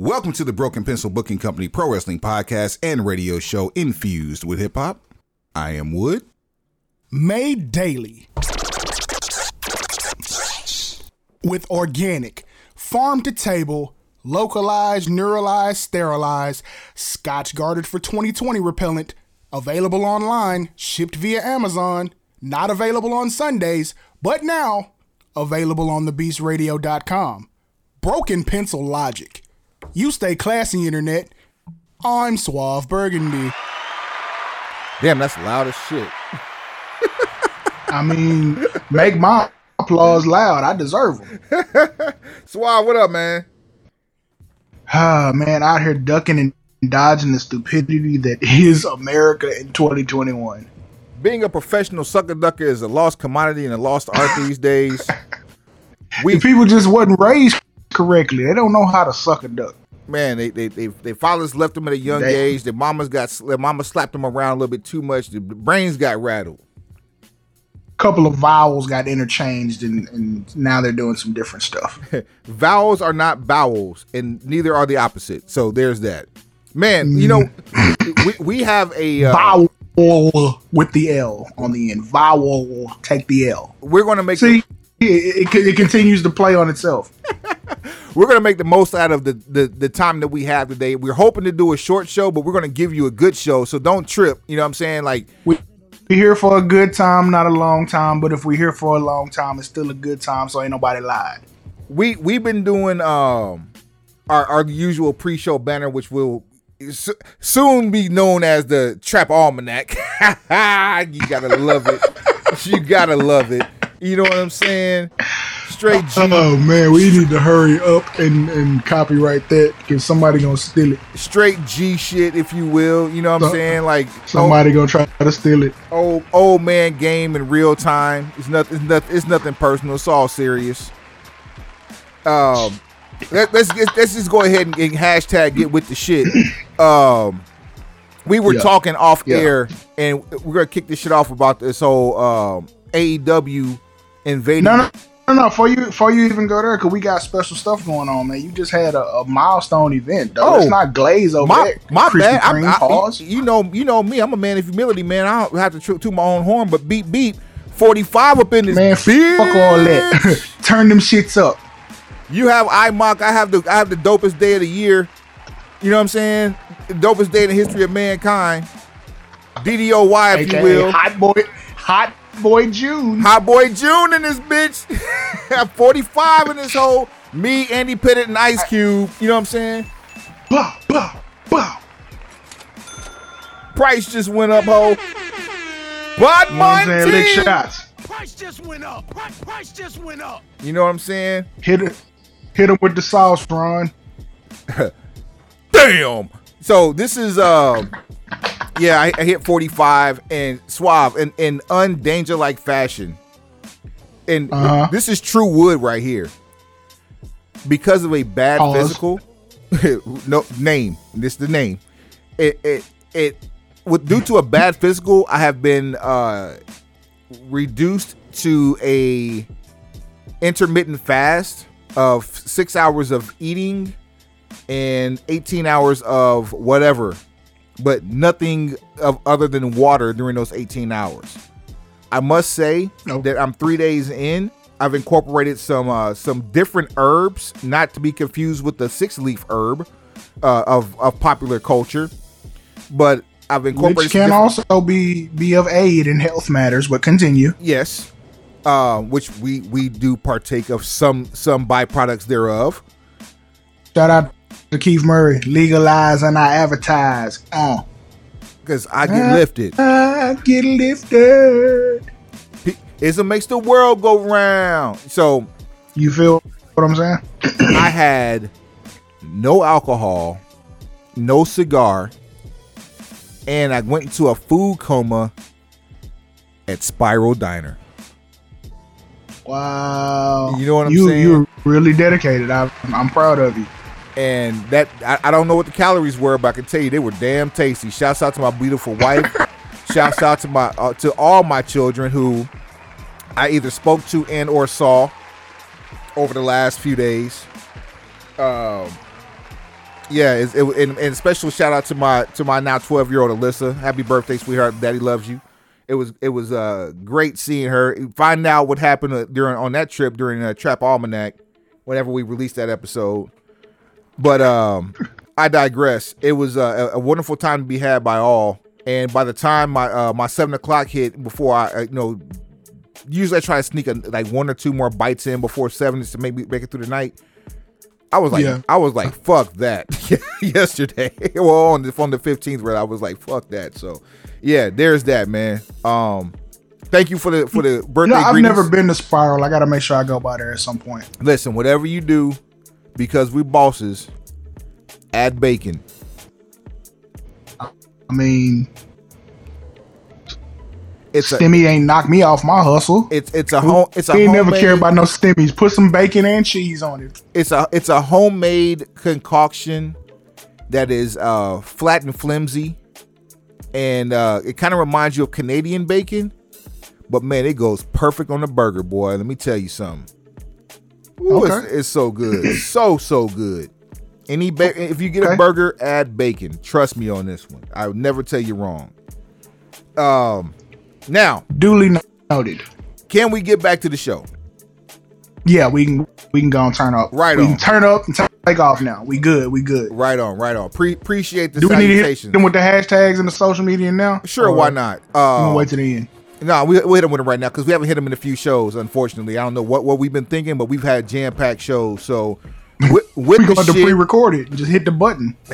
Welcome to the Broken Pencil Booking Company Pro Wrestling Podcast and radio show infused with hip hop. I am Wood. Made daily with organic, farm to table, localized, neuralized, sterilized, scotch guarded for 2020 repellent, available online, shipped via Amazon, not available on Sundays, but now available on thebeastradio.com. Broken pencil logic. You stay classy, internet. I'm Suave Burgundy. Damn, that's loud as shit. I mean, make my applause loud. I deserve them. Suave, what up, man? Ah, man, out here ducking and dodging the stupidity that is America in 2021. Being a professional sucker ducker is a lost commodity and a lost art these days. We if people just wasn't raised correctly. They don't know how to suck a duck. Man, they they they, they fathers left them at a young they, age. Their mamas got their mama slapped them around a little bit too much. The brains got rattled. A couple of vowels got interchanged, and, and now they're doing some different stuff. vowels are not vowels, and neither are the opposite. So there's that. Man, you know, mm. we, we have a uh, vowel with the L on the end. Vowel, take the L. We're going to make. See, it, it, it continues to play on itself. we're gonna make the most out of the, the the time that we have today. We're hoping to do a short show, but we're gonna give you a good show. So don't trip. You know what I'm saying? Like we we're here for a good time, not a long time. But if we're here for a long time, it's still a good time. So ain't nobody lied. We we've been doing um our our usual pre-show banner, which will soon be known as the Trap Almanac. you gotta love it. You gotta love it. You know what I'm saying? Straight G. Oh man, we need to hurry up and, and copyright that because somebody gonna steal it. Straight G shit, if you will. You know what I'm so, saying? Like somebody old, gonna try to steal it. Old old man game in real time. It's nothing. It's nothing. It's nothing personal. It's all serious. Um, let, us let's, let's just go ahead and, and, hashtag get with the shit. Um, we were yeah. talking off yeah. air, and we're gonna kick this shit off about this whole um AEW invading. No, no, no, no. For you, for you even go there, because we got special stuff going on, man. You just had a, a milestone event, though. Oh, it's not glaze over my, there. My Krispy bad. Kreme, I, I. You know, you know me. I'm a man of humility, man. I don't have to trip to my own horn, but beep beep. 45 up in this man. Bitch. Fuck all that. Turn them shits up. You have IMOC. I have the I have the dopest day of the year. You know what I'm saying? The dopest day in the history of mankind. DDOY, if AKA you will. Hot boy, hot boy June. Hot boy June in this bitch. Have 45 in this hole. Me, Andy Pettitte, and Ice Cube. You know what I'm saying? Bow, bow, bow. Price just went up, ho. But you know my team. Lick shots. Price just went up. Price, price just went up. You know what I'm saying? Hit it. Hit him with the sauce, Ron. Damn. So this is uh yeah, I, I, hit 45 and suave in, in undanger like fashion. And uh-huh. this is true wood right here. Because of a bad Pause. physical, no name. This is the name. It it it with due to a bad physical, I have been uh reduced to a intermittent fast of six hours of eating and 18 hours of whatever but nothing of other than water during those 18 hours. I must say nope. that I'm three days in. I've incorporated some uh, some different herbs, not to be confused with the six leaf herb uh, of of popular culture, but I've incorporated which can also be be of aid in health matters. But continue. Yes, uh, which we we do partake of some some byproducts thereof. Shout out Keith Murray, legalize and I advertise. Uh. Cause I get lifted. I get lifted. It's what makes the world go round. So you feel what I'm saying? I had no alcohol, no cigar, and I went into a food coma at Spiral Diner. Wow. You know what I'm you, saying? You're really dedicated. I'm, I'm proud of you and that I, I, don't know what the calories were, but I can tell you they were damn tasty. Shouts out to my beautiful wife. Shouts out to my uh, to all my children who I either spoke to and or saw over the last few days. Um, Yeah, it, and, and special shout out to my to my now twelve year old Alyssa. Happy birthday, sweetheart! Daddy loves you. It was it was uh great seeing her. Find out what happened uh, during on that trip during uh, Trap Almanac, whenever we released that episode. But um, I digress. It was a, a wonderful time to be had by all. And by the time my uh, my seven o'clock hit, before I uh, you know, usually I try to sneak a, like one or two more bites in before seven to maybe make it through the night. I was like, Yeah. I was like, fuck that yesterday. well, on the on the fifteenth, where I was like, fuck that. So, yeah, there's that, man. Um, thank you for the for the You birthday. know, I've greetings. never been to Spiral. I gotta make sure I go by there at some point. Listen, whatever you do, because we bosses, add bacon. I mean, It's a Stimmy ain't knocked me off my hustle. it's it's a home it's a He ain't never homemade- cared about no stimmies. Put some bacon and cheese on it. it's a it's a homemade concoction that is uh flat and flimsy and uh it kind of reminds you of Canadian bacon but man it goes perfect on the burger boy let me tell you something Ooh, it's, Okay. it's so good so so good any ba- if you get a burger add bacon trust me on this one I would never tell you wrong um now Duly noted. can we get back to the show Yeah, we can we can go and turn up. Right We on. can turn up and take off now. We good. We good. right on right on Pre- appreciate the Do we need to hit them with the hashtags and the social media now? sure Or why not we gonna uh, wait to the end. No, we we hit him with him right now because we haven't hit him in a few shows. Unfortunately, I don't know what, what we've been thinking, but we've had jam packed shows. So with, with We the shit, pre-record it. Just hit the button.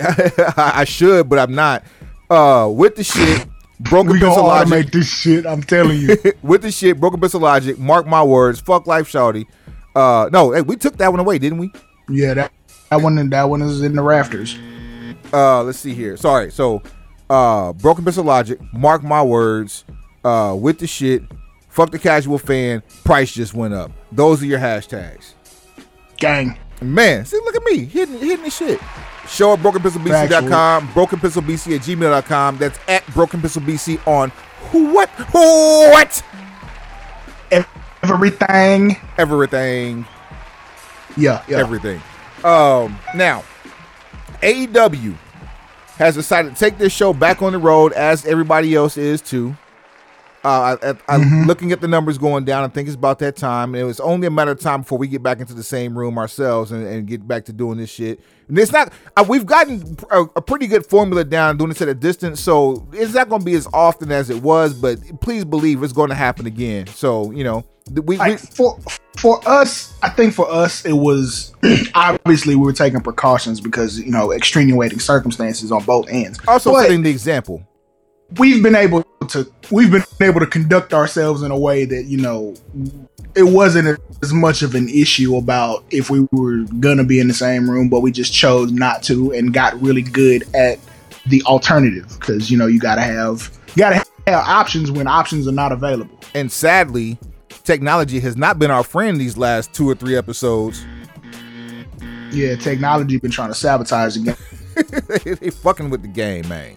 I should, but I'm not. Uh, with the shit, broken We gonna logic. automate this shit. I'm telling you. with the shit, broken pencil logic. Mark my words. Fuck life, shawty. Uh, no, hey, we took that one away, didn't we? yeah, that that one that one is in the rafters. Uh, let's see here. Sorry. So, uh, broken pencil logic. Mark my words. Uh, with the shit. Fuck the casual fan. Price just went up. Those are your hashtags. Gang. Man, see, look at me hitting, hitting the shit. Show at brokenpencilbc.com, brokenpencilbc at gmail.com. That's at brokenpencilbc on who what? What? Everything. Everything. Yeah, yeah. Everything. Um, now, AEW has decided to take this show back on the road as everybody else is too. Uh, I, I, I'm looking at the numbers going down. I think it's about that time. And it was only a matter of time before we get back into the same room ourselves and, and get back to doing this shit. And it's not. Uh, we've gotten a, a pretty good formula down doing this at a distance, so it's not going to be as often as it was. But please believe it's going to happen again. So you know, we like for for us, I think for us it was obviously we were taking precautions because you know extenuating circumstances on both ends. also But setting the example. We've been able to we've been able to conduct ourselves in a way that you know it wasn't as much of an issue about if we were gonna be in the same room, but we just chose not to and got really good at the alternative because you know you gotta have you gotta have options when options are not available. And sadly, technology has not been our friend these last two or three episodes. Yeah, technology been trying to sabotage the game. they fucking with the game, man.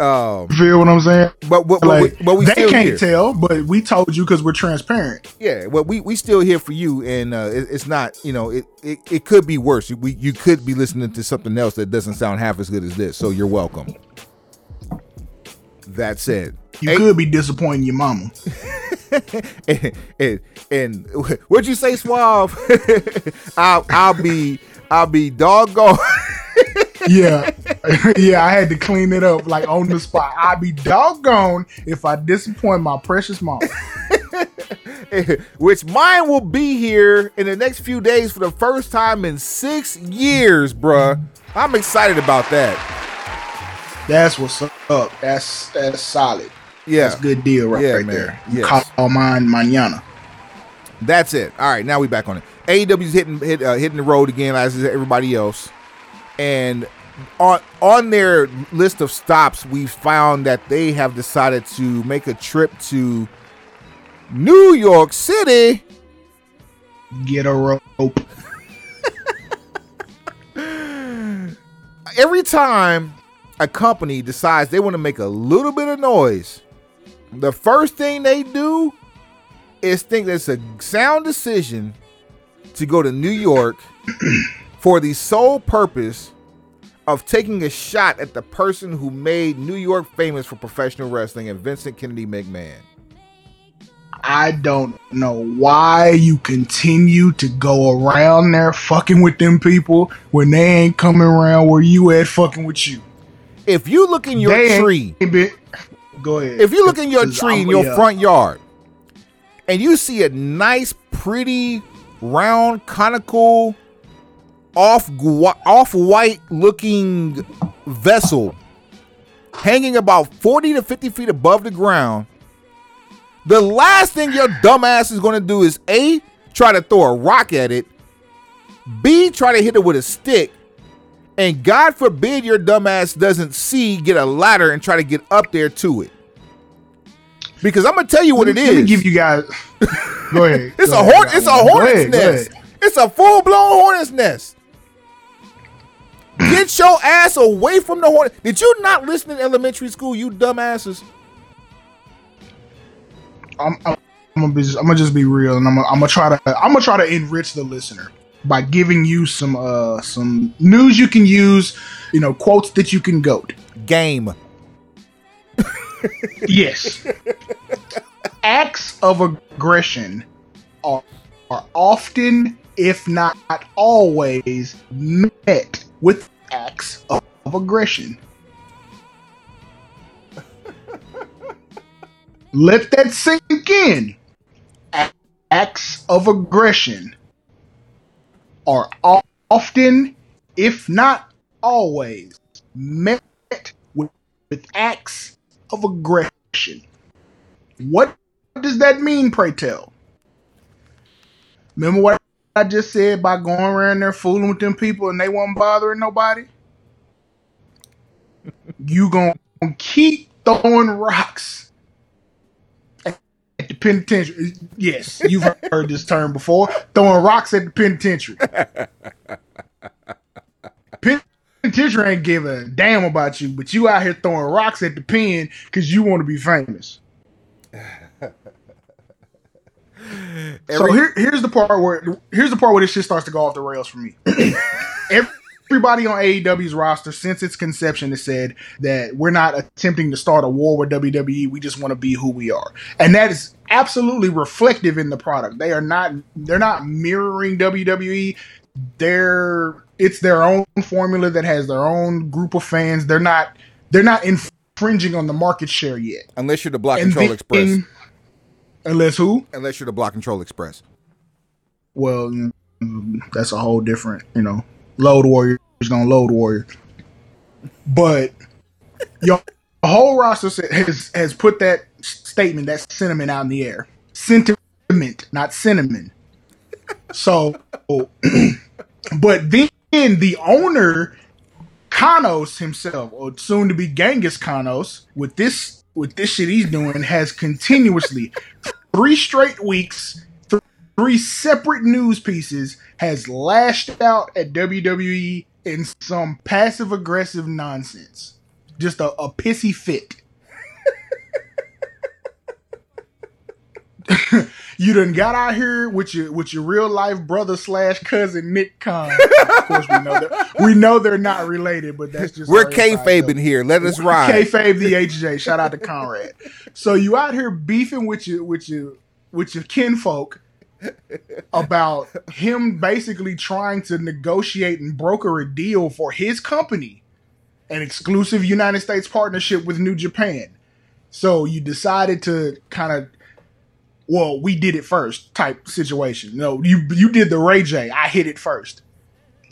Um, You feel what I'm saying? but but, but, Like, we, but we they can't here. tell, but we told you because we're transparent. Yeah, well, we we still here for you, and uh, it, it's not, you know, it, it it could be worse. We you could be listening to something else that doesn't sound half as good as this. So you're welcome. That said, You Hey- could be disappointing your mama. and, and, and what'd you say, Suave? I'll I'll be I'll be doggone. Yeah, yeah. I had to clean it up like on the spot. I'd be doggone if I disappoint my precious mom. which mine will be here in the next few days for the first time in six years, bruh. I'm excited about that. That's what's up. That's that's solid. Yeah, That's a good deal right, Yeah, right there. You Yes. call mine mañana. that's it. All right, now we back on it. AEW's hitting hit, uh, hitting the road again as is everybody else, and on on their list of stops, we found that they have decided to make a trip to New York City. Get a rope. every time a company decides they want to make a little bit of noise, the first thing they do is think it's a sound decision to go to New York for the sole purpose of taking a shot at the person who made New York famous for professional wrestling and Vincent Kennedy McMahon. I don't know why you continue to go around there fucking with them people when they ain't coming around where you at fucking with you. If you look in your they tree, been, go ahead. If you look in your tree in your yeah. front yard and you see a nice, pretty, round, conical, off off white looking vessel hanging about 40 to 50 feet above the ground the last thing your dumbass is going to do is A, try to throw a rock at it, B, try to hit it with a stick, and God forbid your dumbass doesn't see, get a ladder and try to get up there to it. Because I'm gonna tell you what me, it is. Let me give you guys. Go ahead. it's go a horn. It's a hornet's ahead, nest. It's a full blown hornet's nest. Get your ass away from the hornet. Did you not listen in elementary school, you dumbasses? I'm, I'm, I'm gonna be just, I'm gonna just be real, and I'm gonna, I'm gonna try to I'm gonna try to enrich the listener by giving you some uh some news you can use, you know, quotes that you can goat. Game. yes. Acts of aggression are, are often, if not always, met with acts of, of aggression. Let that sink in. Acts of aggression are often, if not always, met with, with acts of aggression. What does that mean, pray tell? Remember what I just said by going around there fooling with them people and they won't bothering nobody? you gonna keep throwing rocks at the penitentiary. Yes, you've heard this term before. Throwing rocks at the penitentiary. penitentiary ain't give a damn about you, but you out here throwing rocks at the pen because you want to be famous. Every- so here, here's the part where here's the part where this shit starts to go off the rails for me. Everybody on AEW's roster since its conception has said that we're not attempting to start a war with WWE. We just want to be who we are, and that is absolutely reflective in the product. They are not they're not mirroring WWE. They're it's their own formula that has their own group of fans. They're not they're not infringing on the market share yet. Unless you're the Block and Control Express. Unless who? Unless you're the Block Control Express. Well, that's a whole different, you know, load warrior is gonna load warrior. But your whole roster has has put that statement, that sentiment out in the air. Sentiment, not cinnamon. So, but then the owner, Kanos himself, or soon to be Genghis Kanos, with this with this shit he's doing, has continuously three straight weeks, three separate news pieces has lashed out at WWE in some passive aggressive nonsense. Just a, a pissy fit. you done got out here with your with your real life brother slash cousin Nick Khan. Of course, we know that we know they're not related, but that's just we're kayfabing here. Let us ride. Kayfabe the HJ. Shout out to Conrad. So you out here beefing with your with your with your kinfolk about him basically trying to negotiate and broker a deal for his company, an exclusive United States partnership with New Japan. So you decided to kind of, well, we did it first type situation. No, you you did the Ray J. I hit it first.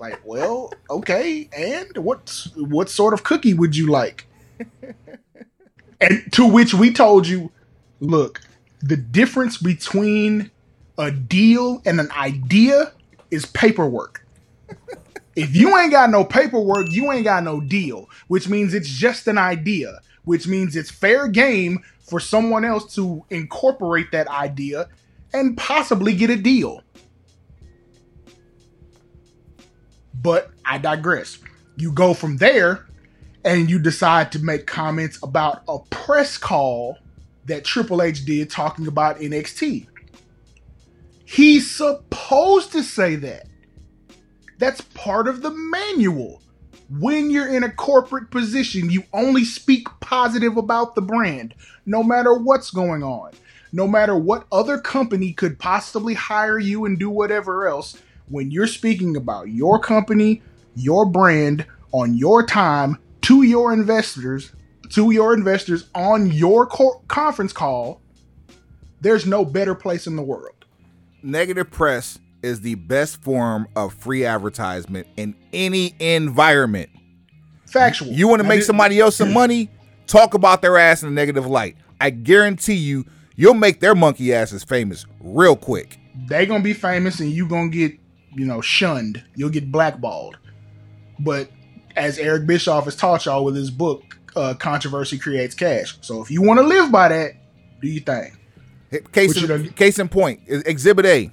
Like, well, okay, and what what sort of cookie would you like? and to which we told you, look, the difference between a deal and an idea is paperwork. if you ain't got no paperwork, you ain't got no deal, which means it's just an idea, which means it's fair game for someone else to incorporate that idea and possibly get a deal. But I digress. You go from there and you decide to make comments about a press call that Triple H did talking about NXT. He's supposed to say that. That's part of the manual. When you're in a corporate position, you only speak positive about the brand, no matter what's going on. No matter what other company could possibly hire you and do whatever else, when you're speaking about your company, your brand, on your time to your investors, to your investors on your co- conference call, there's no better place in the world. Negative press is the best form of free advertisement in any environment. Factual. You want to make somebody else some money? Talk about their ass in a negative light. I guarantee you, you'll make their monkey asses famous real quick. They're gonna be famous, and you gonna get, you know, shunned. You'll get blackballed. But as Eric Bischoff has taught y'all with his book, uh, "Controversy Creates Cash." So if you want to live by that, do your thing. Case, in, case in point, Exhibit A.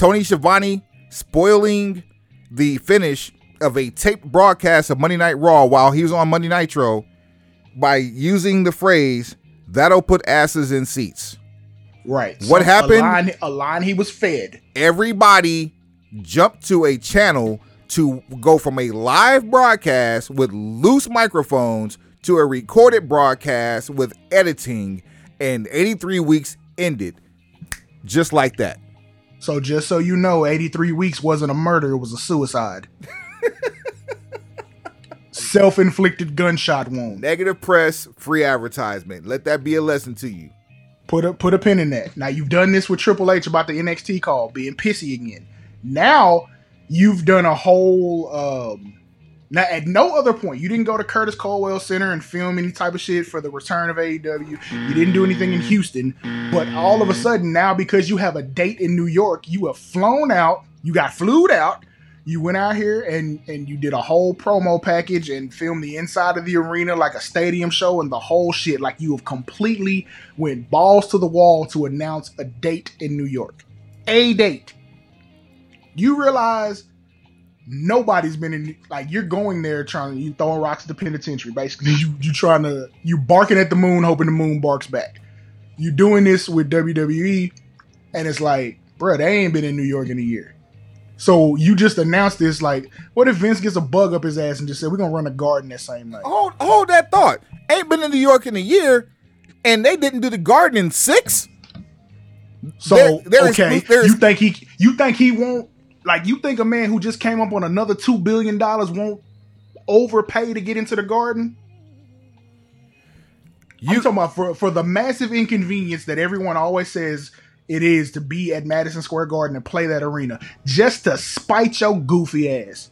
Tony Schiavone spoiling the finish of a taped broadcast of Monday Night Raw while he was on Monday Nitro by using the phrase "That'll put asses in seats." Right. What so happened? A line, a line he was fed. Everybody jumped to a channel to go from a live broadcast with loose microphones to a recorded broadcast with editing, and 83 weeks ended just like that. So just so you know, 83 weeks wasn't a murder, it was a suicide. Self-inflicted gunshot wound. Negative press, free advertisement. Let that be a lesson to you. Put a put a pin in that. Now you've done this with Triple H about the NXT call being pissy again. Now you've done a whole um, now, at no other point, you didn't go to Curtis Culwell Center and film any type of shit for the return of AEW. You didn't do anything in Houston. But all of a sudden, now because you have a date in New York, you have flown out, you got flued out, you went out here and and you did a whole promo package and filmed the inside of the arena like a stadium show and the whole shit. Like you have completely went balls to the wall to announce a date in New York. A date. You realize nobody's been in like you're going there trying you throwing rocks at the penitentiary basically. You you trying to you barking at the moon hoping the moon barks back. You doing this with WWE and it's like bro they ain't been in New York in a year. So you just announced this like what if Vince gets a bug up his ass and just said we're gonna run a garden that same night hold hold that thought. Ain't been in New York in a year and they didn't do the garden in six? So there okay you think he you think he won't like you think a man who just came up on another two billion dollars won't overpay to get into the garden? You I'm talking about for for the massive inconvenience that everyone always says it is to be at Madison Square Garden and play that arena just to spite your goofy ass.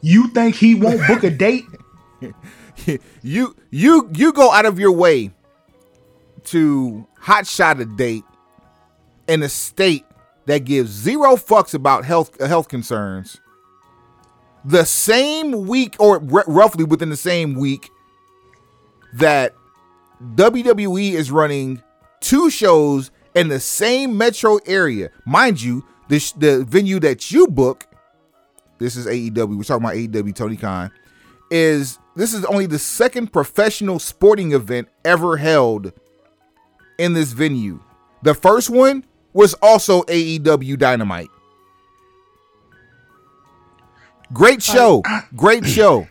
You think he won't book a date? you you you go out of your way to hotshot a date in a state that gives zero fucks about health health concerns the same week or r- roughly within the same week that WWE is running two shows in the same metro area. Mind you the, sh- the venue that you book this is AEW we're talking about AEW Tony Khan is this is only the second professional sporting event ever held in this venue. The first one was also AEW Dynamite. Great show. Great show.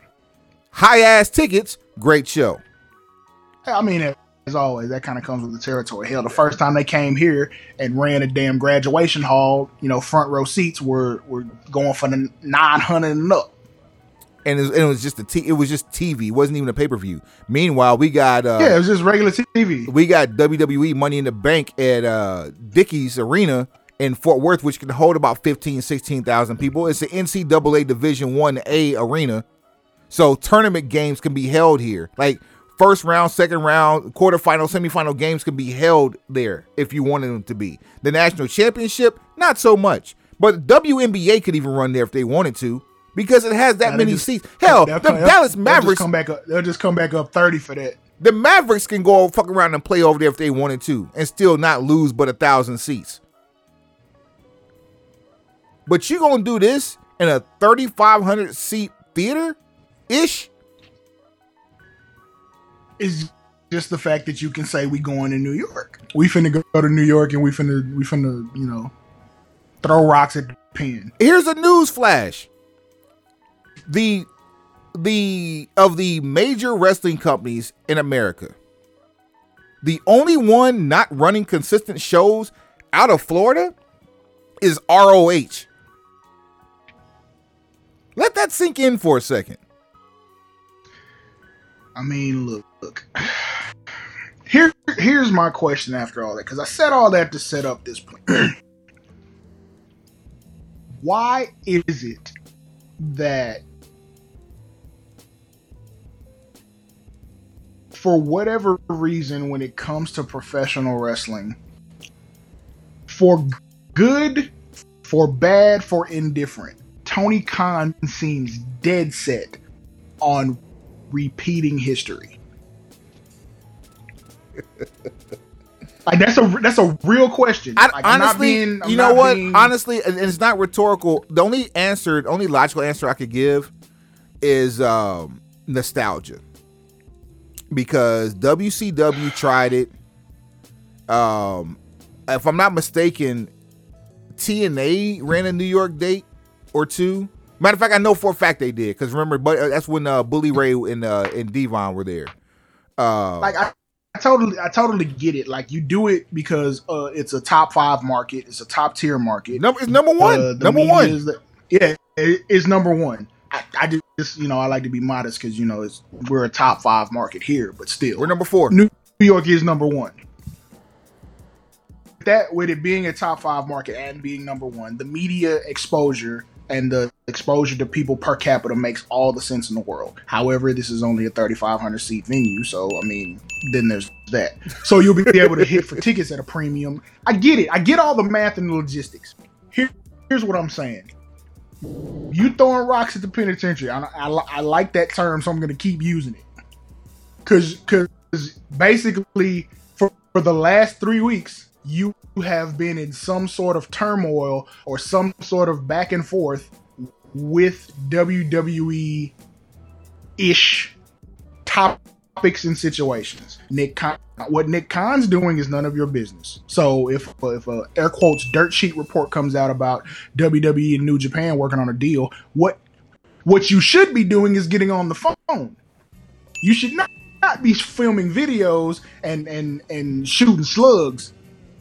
High ass tickets. Great show. I mean, as always, that kind of comes with the territory. Hell, the first time they came here and ran a damn graduation hall, you know, front row seats were were going for the nine hundred and up and it was, it was just a t- it was just TV. It wasn't even a pay per view. Meanwhile, we got uh, yeah, it was just regular TV. We got WWE Money in the Bank at uh, Dickies Arena in Fort Worth, which can hold about 15, 16,000 people. It's an NCAA Division One A arena, so tournament games can be held here. Like first round, second round, quarterfinal, semifinal games can be held there if you wanted them to be. The national championship, not so much. But WNBA could even run there if they wanted to because it has that many just, seats. Hell, the come, Dallas Mavericks come back up. They'll just come back up thirty for that. The Mavericks can go fuck around and play over there if they wanted to, and still not lose but a thousand seats. But you gonna do this in a thirty five hundred seat theater, ish? Is just the fact that you can say we going to New York. We finna go to New York and we finna we finna you know throw rocks at the pen. Here's a news flash the the of the major wrestling companies in America, the only one not running consistent shows out of Florida is ROH. Let that sink in for a second. I mean, look, look. Here, here's my question after all that, because I said all that to set up this point. Why is it that for whatever reason, when it comes to professional wrestling, for good, for bad, for indifferent, Tony Khan seems dead set on repeating history. like that's a that's a real question. I, like, honestly, being, you know what? Being... Honestly, and it's not rhetorical. The only answer, the only logical answer I could give is um, nostalgia because WCW tried it. Um, if I'm not mistaken, TNA ran a New York date or two. Matter of fact, I know for a fact they did because remember, but uh, that's when uh, Bully Ray and uh, and Devon were there. Uh, like I, I totally, I totally get it. Like you do it because uh, it's a top five market, it's a top tier market. Number, it's number one. Uh, number one. The, yeah, it, it's number one. I, I, just, you know, I like to be modest because you know it's we're a top five market here, but still, we're number four. New York is number one. That with it being a top five market and being number one, the media exposure and the exposure to people per capita makes all the sense in the world. However, this is only a 3,500 seat venue, so I mean, then there's that. So you'll be able to hit for tickets at a premium. I get it. I get all the math and the logistics. Here, here's what I'm saying. You throwing rocks at the penitentiary. I, I, I like that term, so I'm going to keep using it. Because because basically, for, for the last three weeks, you have been in some sort of turmoil or some sort of back and forth with WWE ish topics and situations. Nick what Nick Khan's doing is none of your business. So if if a air quotes dirt sheet report comes out about WWE and New Japan working on a deal, what what you should be doing is getting on the phone. You should not, not be filming videos and and and shooting slugs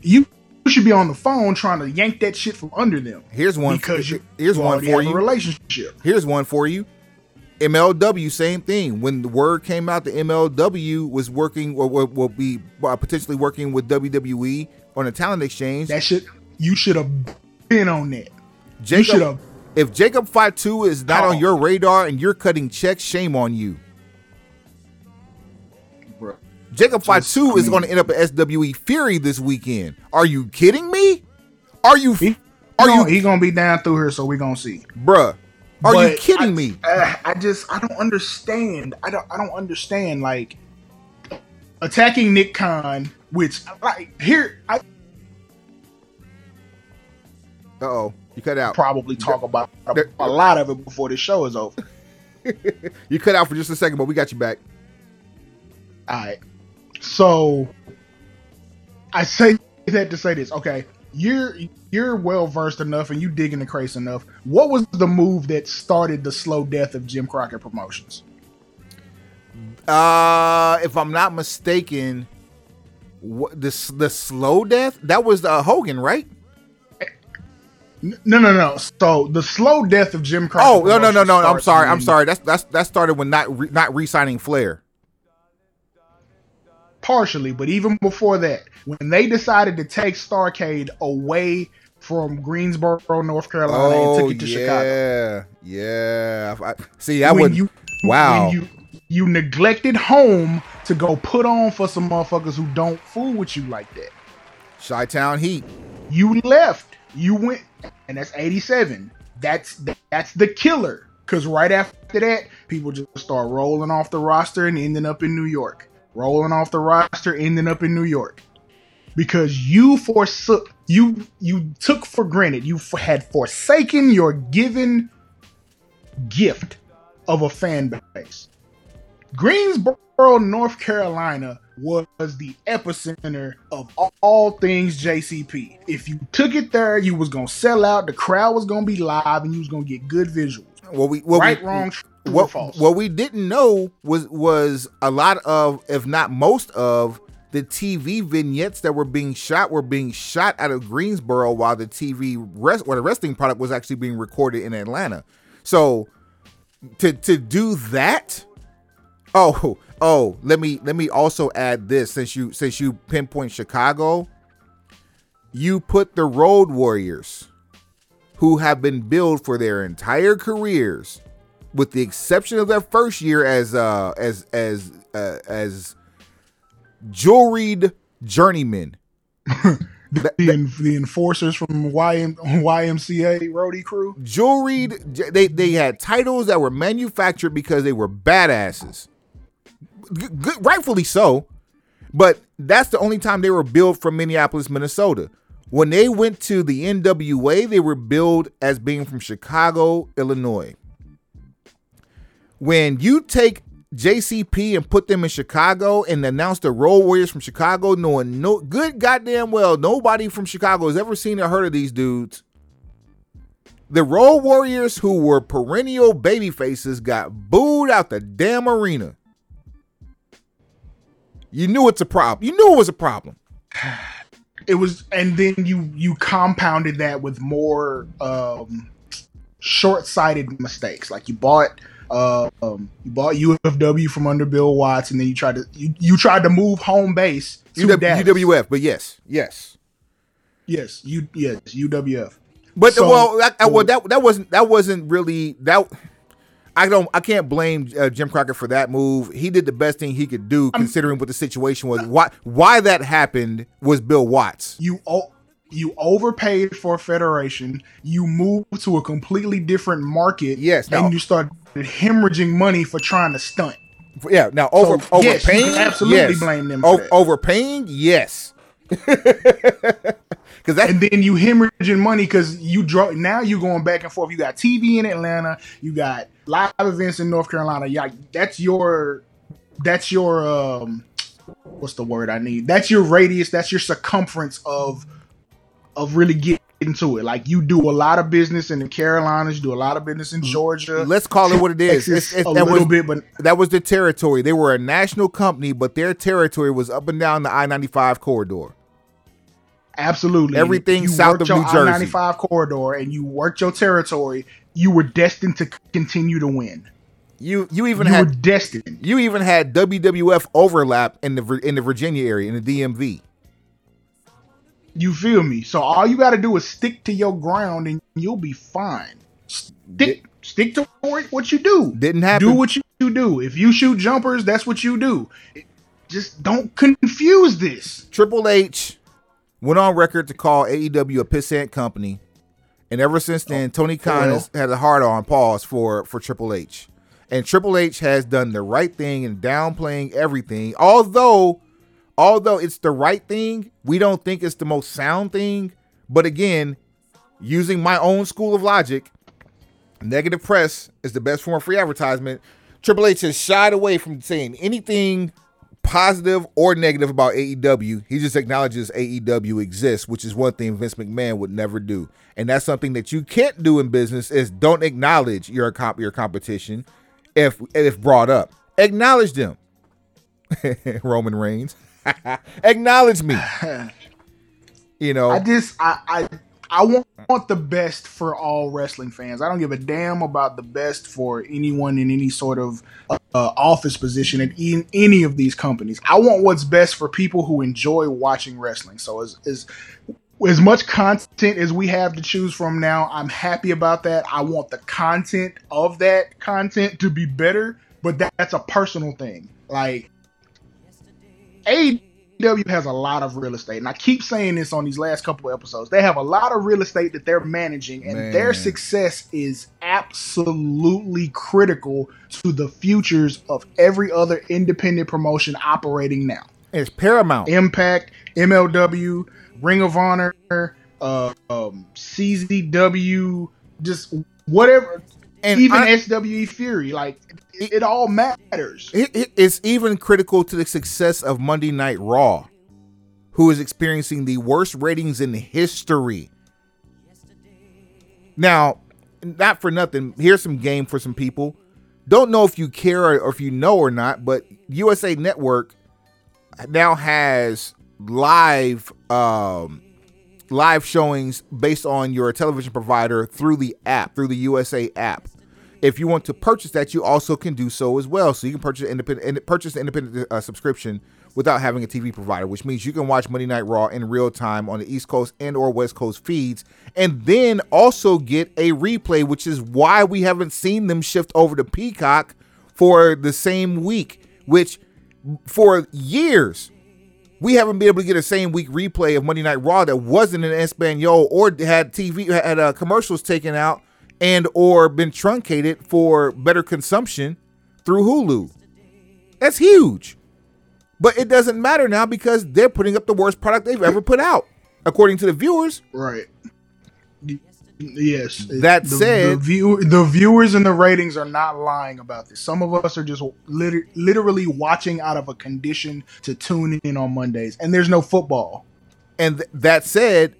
you should be on the phone trying to yank that shit from under them. Here's one because you here's one for you. relationship. Here's one for you. MLW, same thing. When the word came out that MLW was working or will, will be potentially working with WWE on a talent exchange, that shit you should have been on that. Jacob, you should have. If Jacob Fatu is not oh. on your radar and you're cutting checks, shame on you. Jacob Fatu is going to end up at SWE Fury this weekend. Are you kidding me? Are you? He, are you? He gonna be down through here, so we gonna see, bruh. Are but you kidding I, me? Uh, I just I don't understand. I don't I don't understand like attacking Nick Khan, which like here I. oh, you cut out. Probably talk about a, a lot of it before the show is over. you cut out for just a second, but we got you back. All right. So I say that to say this. Okay, you're you're well versed enough and you dig in the craze enough. What was the move that started the slow death of Jim Crockett Promotions? Uh, if I'm not mistaken, what the the slow death that was uh, Hogan, right? No, no, no. So the slow death of Jim Crockett. Oh no, no, no, no. I'm sorry. I'm sorry. That's that's that started when not re, not re-signing Flair partially, but even before that, when they decided to take Starcade away from Greensboro, North Carolina, oh, and took oh, it to yeah, Chicago. Yeah, yeah. See, I would. You, wow. you you neglected home to go put on for some motherfuckers who don't fool with you like that. Chi Town Heat. You left. You went, and that's eighty seven. That's that's the killer. Cause right after that, people just start rolling off the roster and ending up in New York rolling off the roster, ending up in New York because you forsook you you took for granted you had forsaken your given gift of a fan base. Greensboro, North Carolina was the epicenter of all things JCP. If you took it there, you was gonna sell out. The crowd was gonna be live, and you was gonna get good visuals. Well, we well, right, we, wrong, what what we didn't know was was a lot of, if not most of, the TV vignettes that were being shot were being shot out of Greensboro, while the TV rest, or the wrestling product was actually being recorded in Atlanta. So to to do that, oh oh, let me let me also add this. Since you since you pinpoint Chicago, you put the Road Warriors, who have been billed for their entire careers with the exception of their first year as uh as as uh, as jewelried journeymen. the, the, the, enforcers from YM, YMCA roadie crew. Jewelried, they they had titles that were manufactured because they were badasses. G- g- rightfully so, but that's the only time they were billed from Minneapolis, Minnesota. When they went to the NWA, they were billed as being from Chicago, Illinois when you take JCP and put them in Chicago and announce the Road Warriors from Chicago, knowing no good goddamn well nobody from Chicago has ever seen or heard of these dudes. The Road Warriors, who were perennial baby faces, got booed out the damn arena. You knew it's a problem. You knew it was a problem. It was, and then you you compounded that with more um, short-sighted mistakes. Like you bought uh, um, you bought UFW from under Bill Watts, and then you tried to you, you tried to move home base to UW, UWF. But yes, yes, yes, you yes UWF. But so, well, I, I, well, that that wasn't that wasn't really that. I don't. I can't blame uh, Jim Crockett for that move. He did the best thing he could do, considering I'm, what the situation was. Why why that happened was Bill Watts. You oh, you overpaid for a federation. You moved to a completely different market. Yes, and you start hemorrhaging money for trying to stunt. Yeah, now over so, overpaying, yes, absolutely yes. blame them. O- overpaying, yes. Because that and then you hemorrhaging money because you draw. Now you're going back and forth. You got TV in Atlanta. You got live events in North Carolina. Yeah, that's your that's your um what's the word I need? That's your radius. That's your circumference of of really getting into it. Like you do a lot of business in the Carolinas, you do a lot of business in mm. Georgia. Let's call it what it is. It's, it's, a little was, bit, but that was the territory. They were a national company, but their territory was up and down the I ninety five corridor. Absolutely, everything you south of New Jersey, I ninety five corridor, and you worked your territory. You were destined to continue to win. You you even you had destined. You even had WWF overlap in the in the Virginia area in the DMV. You feel me? So all you got to do is stick to your ground, and you'll be fine. Stick, stick to what you do. Didn't happen. Do what you do. If you shoot jumpers, that's what you do. Just don't confuse this. Triple H went on record to call AEW a pissant company, and ever since then, oh, Tony Khan has had a hard on pause for for Triple H. And Triple H has done the right thing and downplaying everything, although although it's the right thing, we don't think it's the most sound thing. But again, using my own school of logic, negative press is the best form of free advertisement. Triple H has shied away from saying anything positive or negative about AEW. He just acknowledges AEW exists, which is one thing Vince McMahon would never do. And that's something that you can't do in business is don't acknowledge your comp- your competition if if brought up. Acknowledge them. Roman Reigns. Acknowledge me. you know, I just I I I want, want the best for all wrestling fans. I don't give a damn about the best for anyone in any sort of uh, office position in, in any of these companies. I want what's best for people who enjoy watching wrestling. So as as as much content as we have to choose from now, I'm happy about that. I want the content of that content to be better, but that, that's a personal thing. Like AEW has a lot of real estate, and I keep saying this on these last couple of episodes. They have a lot of real estate that they're managing, and Man. their success is absolutely critical to the futures of every other independent promotion operating now. It's paramount. Impact, MLW, Ring of Honor, uh, um, CZW, just whatever. And even I, SWE Fury, like it, it all matters. It, it's even critical to the success of Monday Night Raw, who is experiencing the worst ratings in history. Now, not for nothing, here's some game for some people. don't know if you care or if you know or not, but USA Network now has live um, live showings based on your television provider through the app, through the USA app. If you want to purchase that, you also can do so as well. So you can purchase independent purchase an independent uh, subscription without having a TV provider, which means you can watch Monday Night Raw in real time on the East Coast and or West Coast feeds, and then also get a replay, which is why we haven't seen them shift over to Peacock for the same week, which for years we haven't been able to get a same week replay of Monday Night Raw that wasn't in Espanol or had TV had uh, commercials taken out and or been truncated for better consumption through Hulu. That's huge. But it doesn't matter now because they're putting up the worst product they've ever put out, according to the viewers. Right. Yes. That the, said, the, view, the viewers and the ratings are not lying about this. Some of us are just liter- literally watching out of a condition to tune in on Mondays, and there's no football. And th- that said,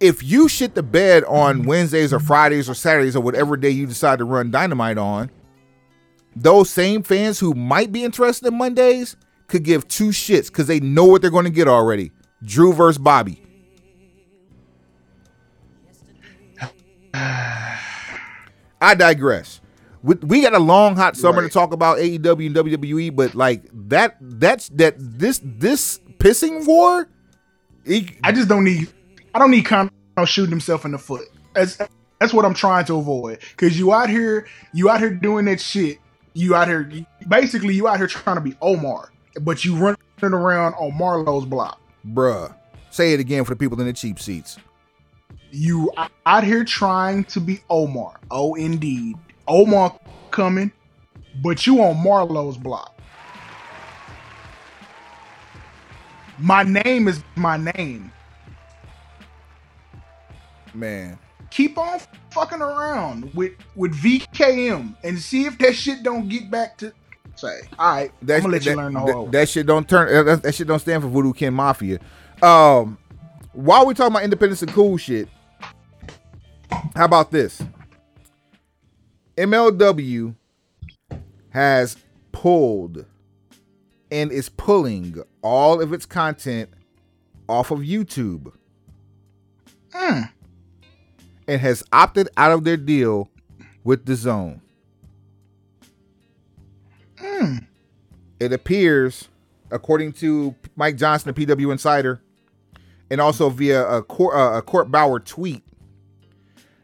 if you shit the bed on Wednesdays or Fridays or Saturdays or whatever day you decide to run Dynamite on, those same fans who might be interested in Mondays could give two shits because they know what they're going to get already. Drew versus Bobby. I digress. We, we got a long hot summer right. to talk about AEW and WWE, but like that that's that this this pissing war. He, I just don't need I don't need Conor shooting himself in the foot. That's that's what I'm trying to avoid. Cause you out here you out here doing that shit. You out here basically you out here trying to be Omar, but you running around on Marlowe's block. Bruh. Say it again for the people in the cheap seats you out here trying to be Omar. Oh, indeed. Omar coming, but you on Marlowe's block. My name is my name. Man. Keep on fucking around with with VKM and see if that shit don't get back to say. All right, that, I'm gonna let that, you learn the whole. That, that, shit don't turn. That, that shit don't stand for Voodoo Kin Mafia. Um, while we talking about independence and cool shit, how about this? MLW has pulled and is pulling all of its content off of YouTube. Mm. And has opted out of their deal with DAZN. Mm. It appears, according to Mike Johnson, the PW Insider, and also via a Court, uh, a Court Bauer tweet,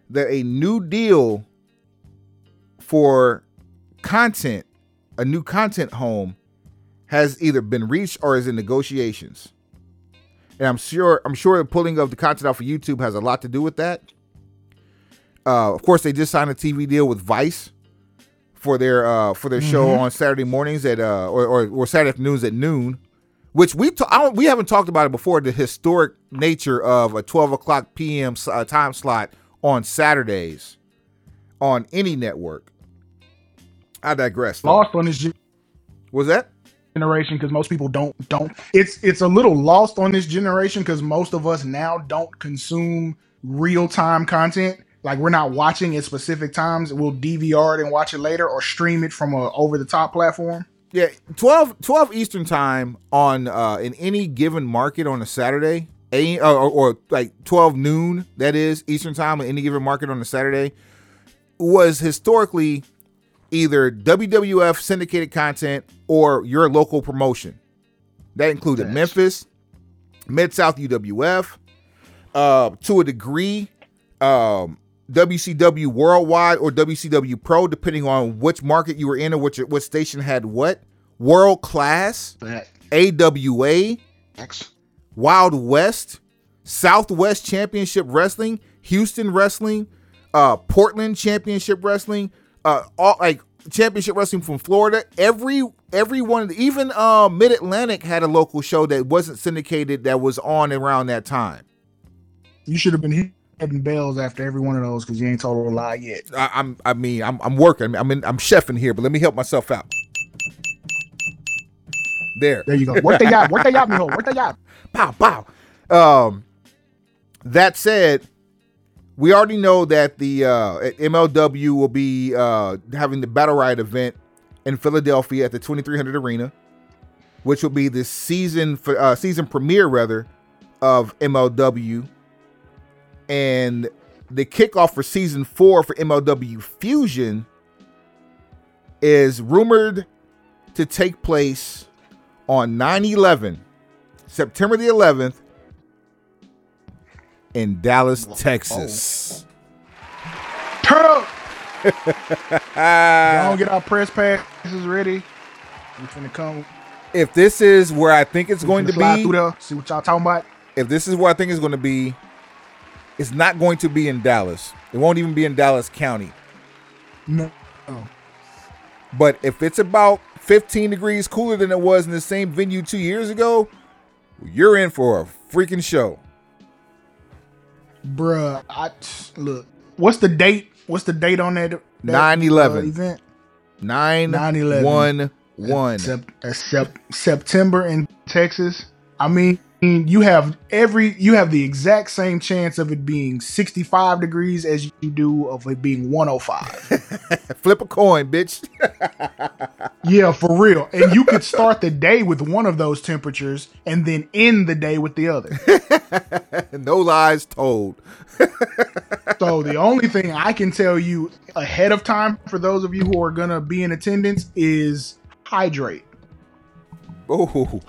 that a new deal for content, a new content home, has either been reached or is in negotiations. And I'm sure I'm sure the pulling of the content off of YouTube has a lot to do with that. Uh, of course, they just signed a TV deal with Vice for their uh, for their mm-hmm. show on Saturday mornings at uh, or, or, or Saturday afternoons at noon, which we ta- we haven't talked about it before. The historic nature of a 12 o'clock p.m. Uh, time slot on Saturdays on any network. I digress. Though. Lost on this. Was that generation because most people don't don't. It's it's a little lost on this generation because most of us now don't consume real time content. Like we're not watching at specific times. We'll DVR it and watch it later, or stream it from a over the top platform. Yeah, 12, 12 Eastern time on uh, in any given market on a Saturday a or, or like 12 noon that is Eastern time on any given market on a Saturday was historically either WWF syndicated content or your local promotion. That included Thanks. Memphis, Mid South UWF, uh, to a degree, um, WCW Worldwide or WCW Pro, depending on which market you were in or which what station had what. World Class, AWA, X. Wild West, Southwest Championship Wrestling, Houston Wrestling, uh, Portland Championship Wrestling, uh, all like Championship Wrestling from Florida. Every every one, even uh, Mid Atlantic had a local show that wasn't syndicated that was on around that time. You should have been hitting bells after every one of those because you ain't told a lie yet. I, am I mean, I'm, I'm working. I'm in, I'm chefing here, but let me help myself out. There. There you go. What they got? What they got, mijo? What they got? Pow, pow. Um, that said, we already know that the uh, MLW will be uh, having the Battle Riot event in Philadelphia at the 2300 Arena, which will be the season for uh, season premiere rather of MLW, and the kickoff for season four for MLW Fusion is rumored to take place on 9 11, September the 11th, in Dallas, Texas. Turn up! Don't get our press passes ready. We're finna come. If this is where I think it's going to be, there, see what y'all talking about. If this is where I think it's going to be, it's not going to be in Dallas. It won't even be in Dallas County. No. Oh. But if it's about 15 degrees cooler than it was in the same venue two years ago, you're in for a freaking show. Bruh, I look. What's the date? What's the date on that? that 9 11 uh, event? 9 9 1 1. Sep- sep- September in Texas. I mean, Mm, you have every you have the exact same chance of it being 65 degrees as you do of it being 105 flip a coin bitch. Yeah for real. And you could start the day with one of those temperatures and then end the day with the other. No lies told. So the only thing i can tell you ahead of time for those of you who are gonna be in attendance is hydrate. Oh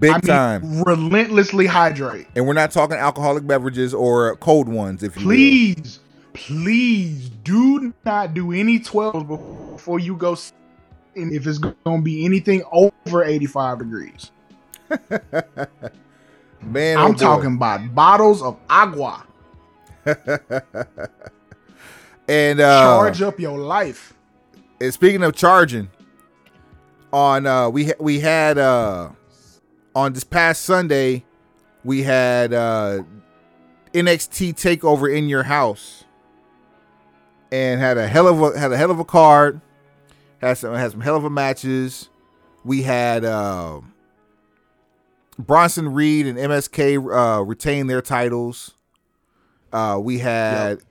Big I time. relentlessly hydrate. And we're not talking alcoholic beverages or cold ones, if you Please, will. please do not do any 12 before you go And if it's going to be anything over 85 degrees. Man, I'm oh talking about bottles of agua. and uh, charge up your life. And speaking of charging, on uh we ha- we had uh on this past Sunday, we had uh, NXT Takeover in your house, and had a hell of a had a hell of a card. Had some had some hell of a matches. We had uh, Bronson Reed and MSK uh, retain their titles. Uh, we had yep.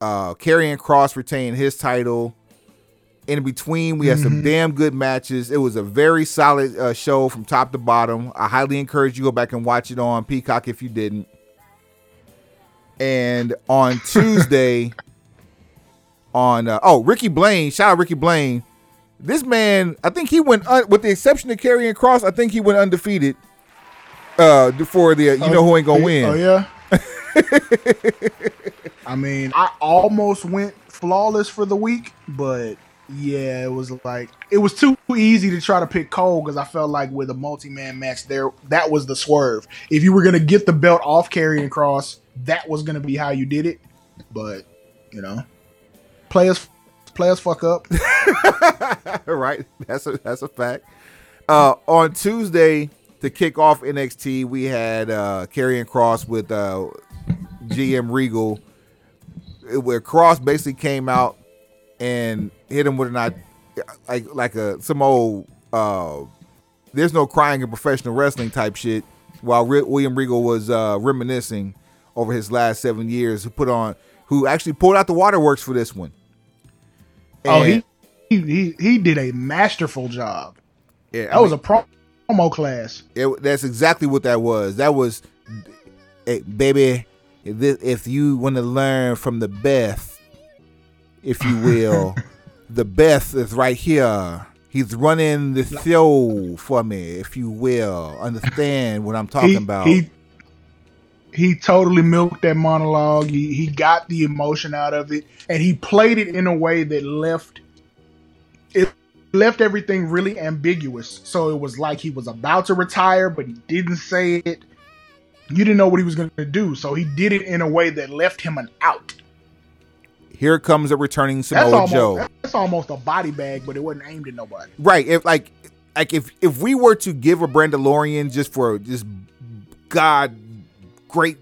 uh, Karrion Kross retain his title in between. We had mm-hmm. some damn good matches. It was a very solid uh, show from top to bottom. I highly encourage you go back and watch it on Peacock if you didn't. And on Tuesday, on uh, oh Ricky Blaine, shout out Ricky Blaine. This man, I think he went un- with the exception of Karrion Kross. I think he went undefeated. Uh, for the uh, you oh, know who ain't gonna win. Oh yeah. I mean, I almost went flawless for the week, but yeah, it was like it was too easy to try to pick Cole because I felt like with a multi-man match there, that was the swerve. If you were gonna get the belt off Karrion Kross, that was gonna be how you did it. But you know, players players fuck up. right, that's a that's a fact. Uh, on Tuesday to kick off NXT, we had uh, Karrion Kross with uh, GM Regal, where Kross basically came out and hit him with an like like a some old uh, there's no crying in professional wrestling type shit. While William Regal was uh, reminiscing over his last seven years, who put on who actually pulled out the waterworks for this one. And oh, he, he he did a masterful job. Yeah, that I was mean, a promo class. It, that's exactly what that was. That was, hey, baby. If, if you want to learn from the best, if you will. The best is right here. He's running the show for me, if you will. Understand what I'm talking he, about. He, he totally milked that monologue. He, he got the emotion out of it, and he played it in a way that left it left everything really ambiguous. So it was like he was about to retire, but he didn't say it. You didn't know what he was going to do, so he did it in a way that left him an out. Here comes a returning Samoa almost, Joe. That's almost a body bag, but it wasn't aimed at nobody. Right. If like like if if we were to give a Brandalorian just for just God great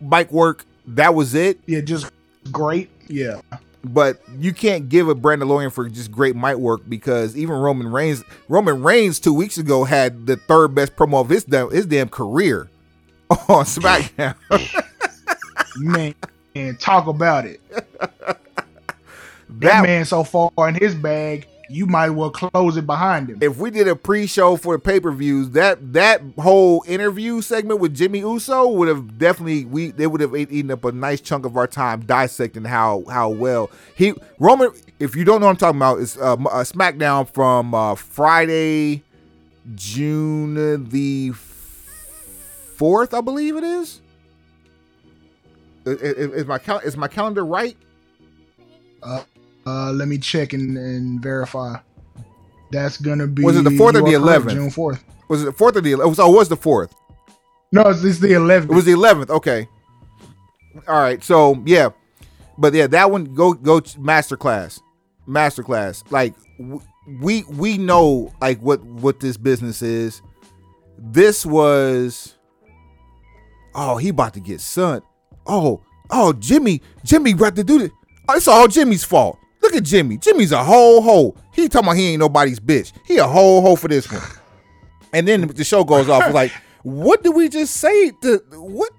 bike work, that was it. Yeah, just great. Yeah. But you can't give a Brandalorian for just great mic work because even Roman Reigns, Roman Reigns two weeks ago had the third best promo of his damn, his damn career on SmackDown. Man, and talk about it. That, man so far in his bag, you might well close it behind him. If we did a pre-show for pay per views, that that whole interview segment with Jimmy Uso would have definitely we they would have eaten up a nice chunk of our time dissecting how how well he Roman. If you don't know what I'm talking about, it's uh, a SmackDown from uh, Friday, June the fourth, I believe it is. Is, is my cal- is my calendar right? Uh, uh, let me check and, and verify. That's gonna be. Was it the fourth or the eleventh? June fourth. Was it the fourth or the? It was. Oh, it was the fourth. No, it's, it's the eleventh. It was the eleventh. Okay. All right. So yeah, but yeah, that one go go masterclass, masterclass. Like we we know like what what this business is. This was. Oh, he about to get sun. Oh, oh, Jimmy, Jimmy got to do this. Oh, it's all Jimmy's fault. Look at Jimmy. Jimmy's a whole hoe. He talking about he ain't nobody's bitch. He a whole hoe for this one. And then the show goes off like, what did we just say? To what?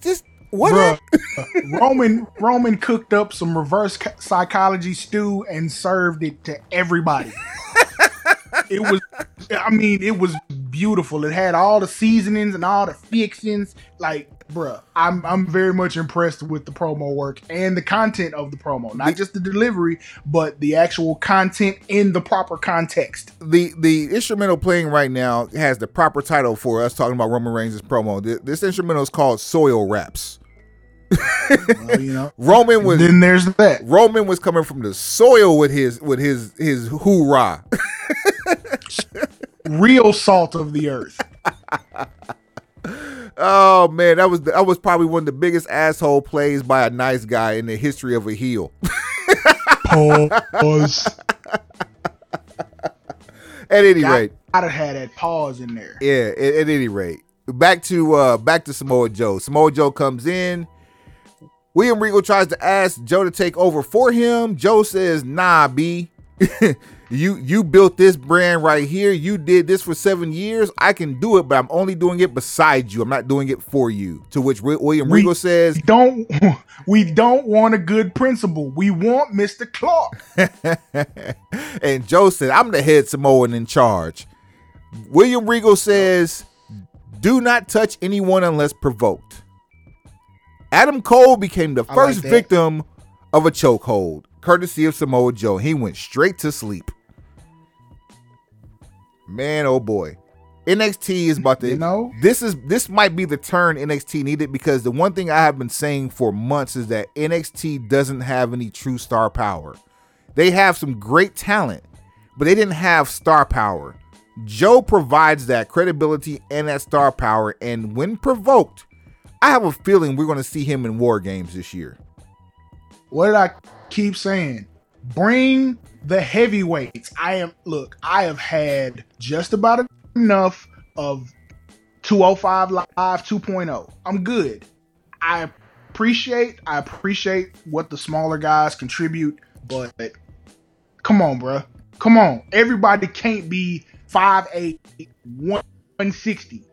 Just what? Uh, Roman Roman cooked up some reverse psychology stew and served it to everybody. it was, I mean, it was beautiful. It had all the seasonings and all the fixings. Like bruh, I'm I'm very much impressed with the promo work and the content of the promo. Not just the delivery, but the actual content in the proper context. The the instrumental playing right now has the proper title for us talking about Roman Reigns' promo. This instrumental is called Soil Raps. well, you know, Roman was then there's that. Roman was coming from the soil with his with his his hoorah. Real salt of the earth. Oh man, that was that was probably one of the biggest asshole plays by a nice guy in the history of a heel. pause. at any Got, rate, I'd have had that pause in there. Yeah, at, at any rate, back to uh back to Samoa Joe. Samoa Joe comes in. William Regal tries to ask Joe to take over for him. Joe says, "Nah, B." you you built this brand right here. You did this for seven years. I can do it, but I'm only doing it beside you. I'm not doing it for you. To which William Regal says, "Don't we don't want a good principal. We want Mister Clark." and Joe said, "I'm the head Samoan in charge." William Regal says, "Do not touch anyone unless provoked." Adam Cole became the first like victim of a chokehold, courtesy of Samoa Joe. He went straight to sleep. Man, oh boy. NXT is about to you know this is this might be the turn NXT needed because the one thing I have been saying for months is that NXT doesn't have any true star power. They have some great talent, but they didn't have star power. Joe provides that credibility and that star power, and when provoked, I have a feeling we're going to see him in War Games this year. What did I keep saying? Bring the heavyweights. I am look, I have had just about enough of 205 live 2.0. I'm good. I appreciate I appreciate what the smaller guys contribute, but come on, bro. Come on. Everybody can't be 5'8 160.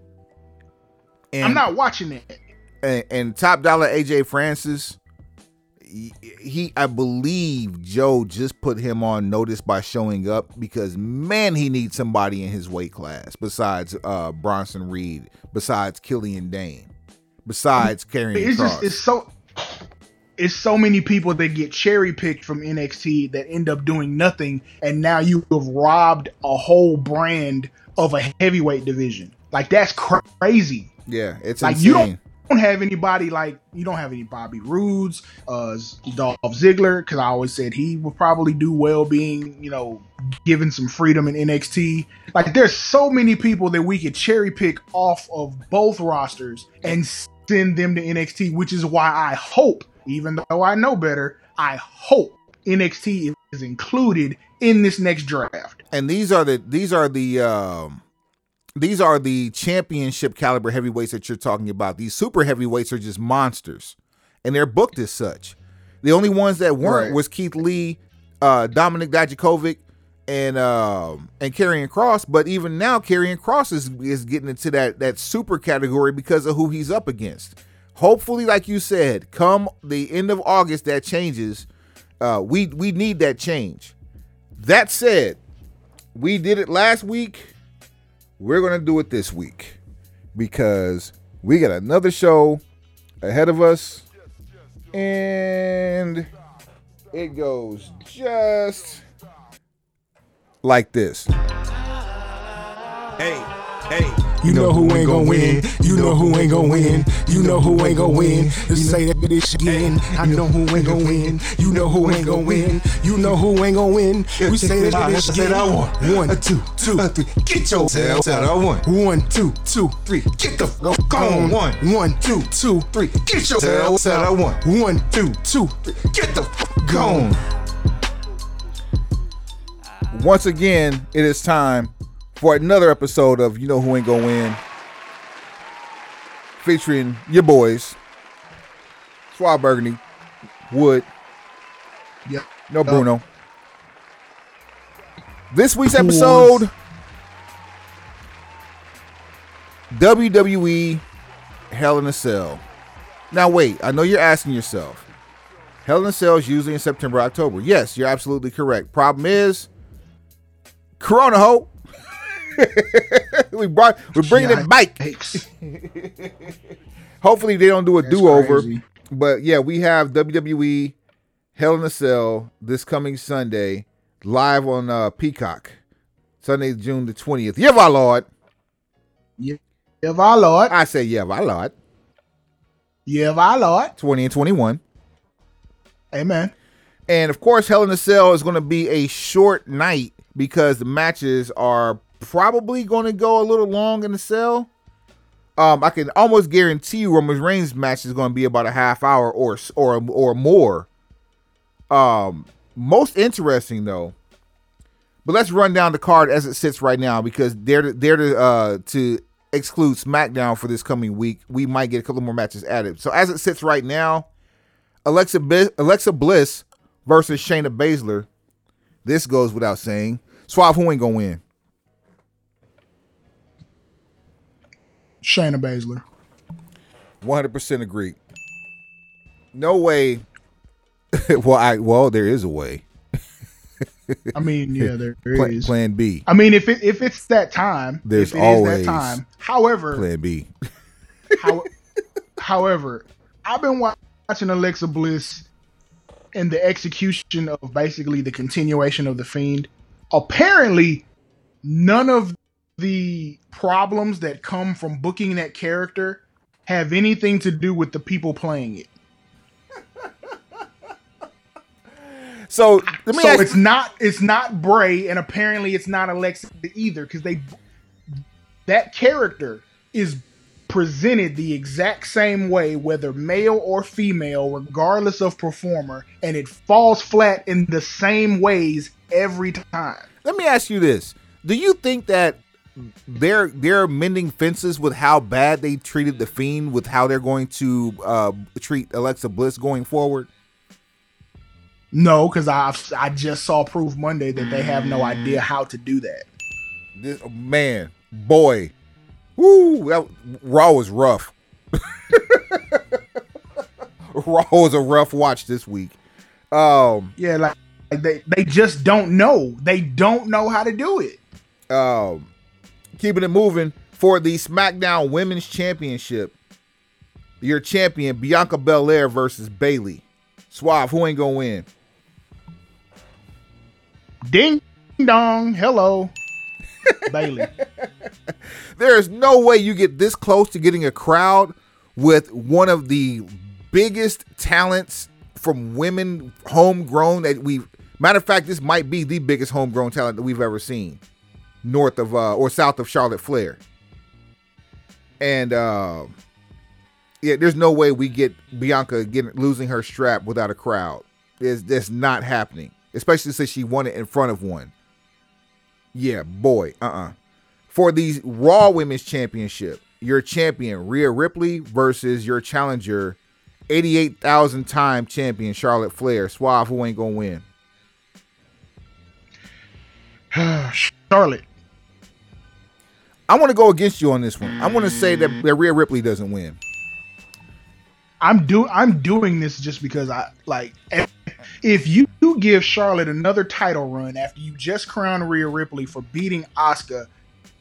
And, I'm not watching that. And, and top dollar AJ Francis he I believe Joe just put him on notice by showing up because man he needs somebody in his weight class besides uh Bronson Reed, besides Killian Dain, besides carrying it's Cross. just it's so it's so many people that get cherry picked from NXT that end up doing nothing and now you have robbed a whole brand of a heavyweight division. Like that's crazy. Yeah, it's like insane. you don't don't have anybody like you don't have any Bobby Roodes, uh, Dolph Ziggler, because I always said he would probably do well being, you know, given some freedom in NXT. Like, there's so many people that we could cherry pick off of both rosters and send them to NXT, which is why I hope, even though I know better, I hope NXT is included in this next draft. And these are the these are the um these are the championship caliber heavyweights that you're talking about. These super heavyweights are just monsters, and they're booked as such. The only ones that weren't right. was Keith Lee, uh, Dominik Dijakovic, and uh, and Karrion Kross. But even now, Karrion Kross is is getting into that that super category because of who he's up against. Hopefully, like you said, come the end of August, that changes. Uh, we we need that change. That said, we did it last week. We're gonna do it this week because we got another show ahead of us, and it goes just like this. Hey, hey. You know who ain't gonna win. You know who ain't gonna win. You know who ain't gonna win. You say that bitch again. I know who ain't gonna win. You know who ain't gonna win. You know who ain't gonna win. We say that bitch again. One, two, two, three. Get your Tell, tell, I won. One, two, two, three. Get the fuck on. One. One, two, two, three. Get your Tell, tell, I won. One, two, two, three. Get the fuck Gone. on. Once again, it is time for another episode of You Know Who Ain't Gonna Win, featuring your boys, Suave Burgundy, Wood, Yep. no Bruno. This week's episode WWE Hell in a Cell. Now, wait, I know you're asking yourself, Hell in a Cell is usually in September, October. Yes, you're absolutely correct. Problem is, Corona ho. we brought we're bringing it back. Hopefully they don't do a do over. But yeah, we have WWE Hell in a Cell this coming Sunday live on uh, Peacock. Sunday, June the twentieth. Yeah, my lord. Yeah, our Lord. I say yeah, my lord. Yeah, our Lord. Twenty and twenty-one. Amen. And of course, Hell in a Cell is going to be a short night because the matches are probably going to go a little long in the cell. Um, I can almost guarantee you Roman Reigns' match is going to be about a half hour or or or more. Um, most interesting though. But let's run down the card as it sits right now because they're they're to uh to exclude SmackDown for this coming week. We might get a couple more matches added. So as it sits right now, Alexa Bi- Alexa Bliss versus Shayna Baszler. This goes without saying. Suave, who ain't gonna win? Shayna Baszler. One hundred percent agree. No way. well, I well there is a way. I mean, yeah, there is. Plan, plan B. I mean, if it if it's that time, There's if it is always that time. However, Plan B. how, however, I've been watching Alexa Bliss and the execution of basically the continuation of the Fiend. Apparently, none of the problems that come from booking that character have anything to do with the people playing it. So let me so ask. it's not it's not Bray, and apparently it's not Alexa either, because they that character is presented the exact same way, whether male or female, regardless of performer, and it falls flat in the same ways every time. let me ask you this: Do you think that they're they're mending fences with how bad they treated the Fiend, with how they're going to uh, treat Alexa Bliss going forward? No, because I I just saw proof Monday that they have no idea how to do that. This man, boy, woo! That Raw was rough. Raw was a rough watch this week. Um, Yeah, like, like they they just don't know. They don't know how to do it. um, keeping it moving for the SmackDown Women's Championship. Your champion Bianca Belair versus Bayley. Suave, who ain't gonna win? Ding dong, hello, Bayley. There is no way you get this close to getting a crowd with one of the biggest talents from women homegrown that we've matter of fact this might be the biggest homegrown talent that we've ever seen north of uh, or south of Charlotte Flair. And uh, yeah, there's no way we get Bianca getting losing her strap without a crowd. It's that's not happening, especially since she won it in front of one. Yeah, boy, uh-uh. For the Raw Women's Championship, your champion Rhea Ripley versus your challenger, 88,000 time champion Charlotte Flair. Suave, who ain't gonna win? Charlotte. I want to go against you on this one. I want to say that, that Rhea Ripley doesn't win. I'm do I'm doing this just because I like if you give Charlotte another title run after you just crowned Rhea Ripley for beating Asuka,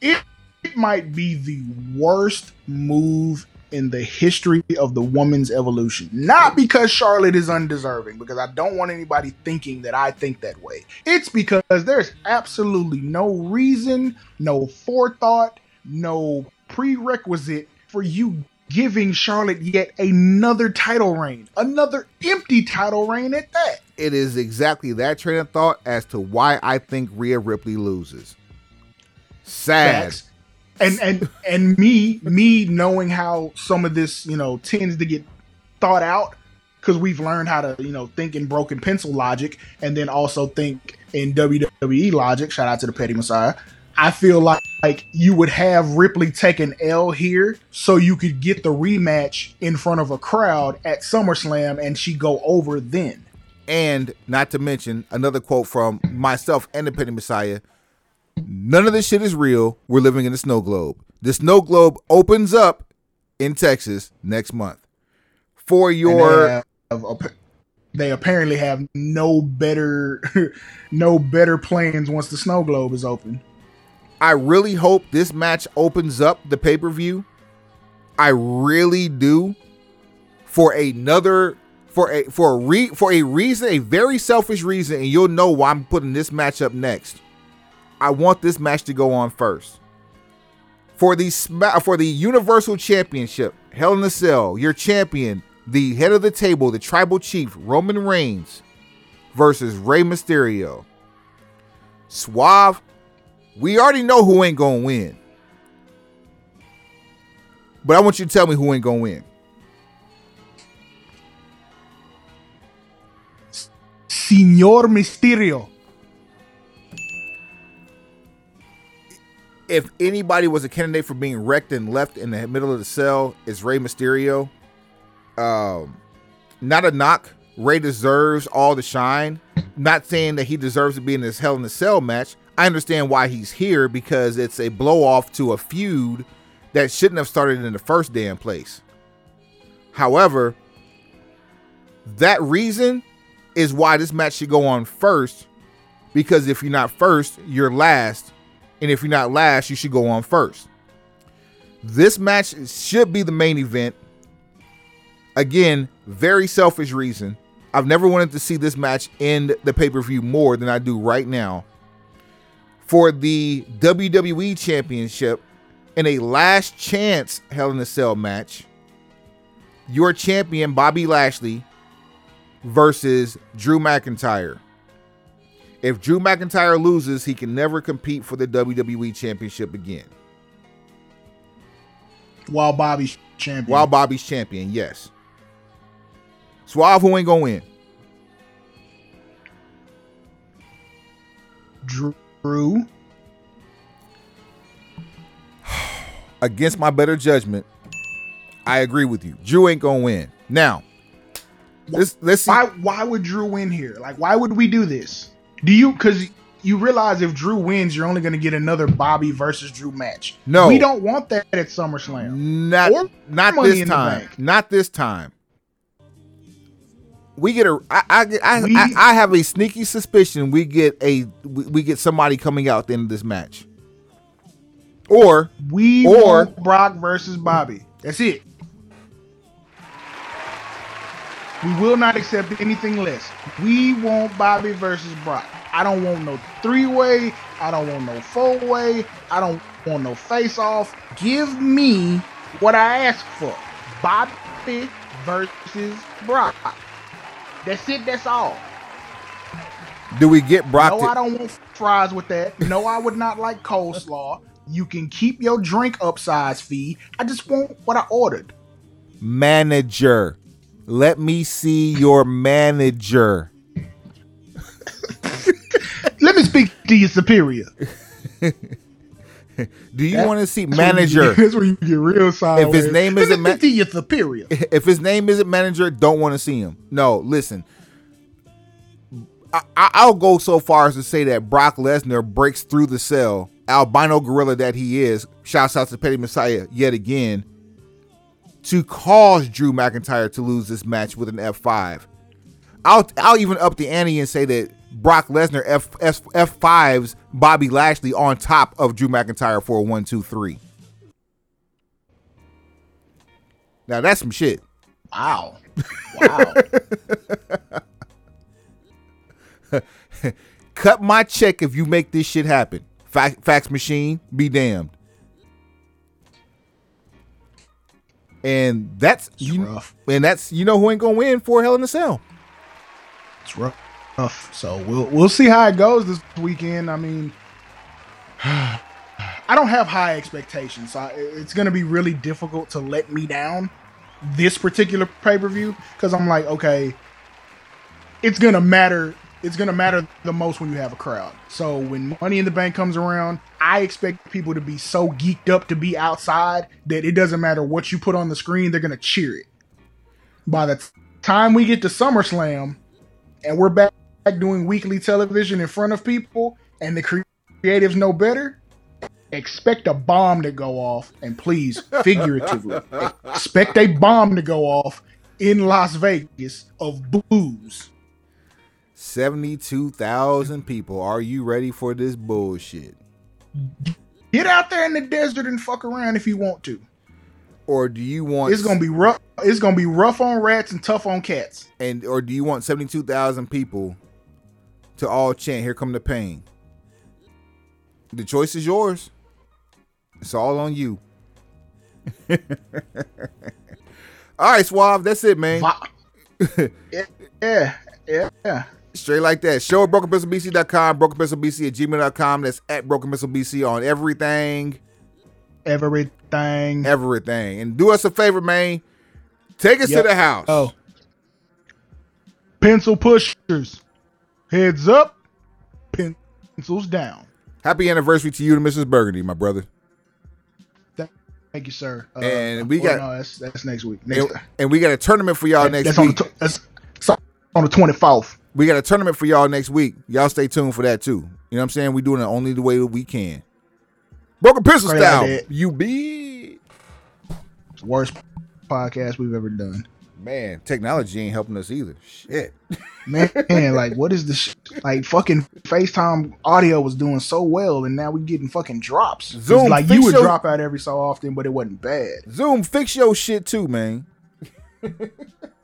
it, it might be the worst move in the history of the woman's evolution. Not because Charlotte is undeserving, because I don't want anybody thinking that I think that way. It's because there's absolutely no reason, no forethought, no prerequisite for you giving Charlotte yet another title reign, another empty title reign at that. It is exactly that train of thought as to why I think Rhea Ripley loses. Sad. Facts. And and and me me knowing how some of this you know tends to get thought out because we've learned how to you know think in broken pencil logic and then also think in WWE logic. Shout out to the Petty Messiah. I feel like, like you would have Ripley take an L here so you could get the rematch in front of a crowd at SummerSlam and she go over then. And not to mention another quote from myself and the Petty Messiah. None of this shit is real. We're living in a snow globe. The snow globe opens up in Texas next month. For your they, have, they apparently have no better no better plans once the snow globe is open. I really hope this match opens up the pay per view. I really do. For another, for a for a re for a reason, a very selfish reason, and you'll know why I'm putting this match up next. I want this match to go on first. For the for the Universal Championship, Hell in a Cell, your champion, the head of the table, the tribal chief, Roman Reigns, versus Rey Mysterio. Suave we already know who ain't gonna win. But I want you to tell me who ain't gonna win. Señor Mysterio. If anybody was a candidate for being wrecked and left in the middle of the cell, it's Rey Mysterio. Um, not a knock. Rey deserves all the shine. Not saying that he deserves to be in this Hell in the Cell match, I understand why he's here because it's a blow off to a feud that shouldn't have started in the first damn place. However, that reason is why this match should go on first because if you're not first, you're last. And if you're not last, you should go on first. This match should be the main event. Again, very selfish reason. I've never wanted to see this match end the pay per view more than I do right now for the WWE Championship in a last chance Hell in a Cell match. Your champion, Bobby Lashley, versus Drew McIntyre. If Drew McIntyre loses, he can never compete for the WWE Championship again. While Bobby's champion. While Bobby's champion, yes. Suave, who ain't gonna win? Drew. Against my better judgment, I agree with you. Drew ain't gonna win. Now, let's let's see. Why why would Drew win here? Like, why would we do this? Do you because you realize if Drew wins, you're only going to get another Bobby versus Drew match. No, we don't want that at SummerSlam. Not or not this time. Not this time we get a I I, I, we, I, I have a sneaky suspicion we get a we, we, get somebody coming out at the end of this match. Or we or Brock versus Bobby. That's it. We will not accept anything less. We want Bobby versus Brock. I don't want no three way. I don't want no four way. I don't want no face off. Give me what I asked for. Bobby versus Brock. That's it. That's all. Do we get Brock? No, to- I don't want fries with that. No, I would not like coleslaw. You can keep your drink upsize fee. I just want what I ordered. Manager, let me see your manager. To your superior. Do you want to see manager? That's where you get real sideways. If his name isn't ma- your superior. If his name isn't manager, don't want to see him. No, listen. I, will go so far as to say that Brock Lesnar breaks through the cell, albino gorilla that he is. Shouts out to Petty Messiah yet again. to cause Drew McIntyre to lose this match with an F5. I'll I'll even up the ante and say that Brock Lesnar F, F F5s Bobby Lashley on top of Drew McIntyre for a one two three. Now that's some shit. Wow. Wow. Cut my check if you make this shit happen. Fax, fax machine, be damned. And that's It's you, rough. and that's you know who ain't gonna win for Hell in a Cell. It's rough. So we'll we'll see how it goes this weekend. I mean, I don't have high expectations. So it's going to be really difficult to let me down this particular pay per view because I'm like, okay, it's gonna matter. It's gonna matter the most when you have a crowd. So when Money in the Bank comes around, I expect people to be so geeked up to be outside that it doesn't matter what you put on the screen, they're gonna cheer it. By the time we get to SummerSlam, and we're back doing weekly television in front of people, and the creatives know better, expect a bomb to go off, and please, figuratively, expect a bomb to go off in Las Vegas of booze. 72,000 people. Are you ready for this bullshit? Get out there in the desert and fuck around if you want to. Or do you want It's gonna be rough. It's gonna be rough on rats and tough on cats. and or do you want 72,000 people to all chant here come the pain? The choice is yours. It's all on you. all right, Suave, that's it, man. Yeah, yeah, yeah. Straight like that. Show at brokenpencilbc.com, brokenpencilbc at gmail.com. That's at brokenpencilbc on everything, Everything. everything. And do us a favor, man. Take us Yep. to the house. Oh. Pencil pushers. Heads up. Pencils down. Happy anniversary to you and Mrs. Burgundy, my brother. Thank you, sir. Uh, And we got- no, that's, that's next week. Next, And, and we got a tournament for y'all next that's on week. the that's, that's on the twenty fourth. we got a tournament for y'all next week. Y'all stay tuned for that too. You know what I'm saying? We're doing it only the way that we can. Broken pencil Great style. You be Worst podcast we've ever done. Man. Technology ain't helping us either. Shit. Man, like what is this? Sh- like fucking FaceTime audio was doing so well, and now we getting fucking drops. Zoom, like you would your- drop out every so often, but it wasn't bad. Zoom, fix your shit too, man.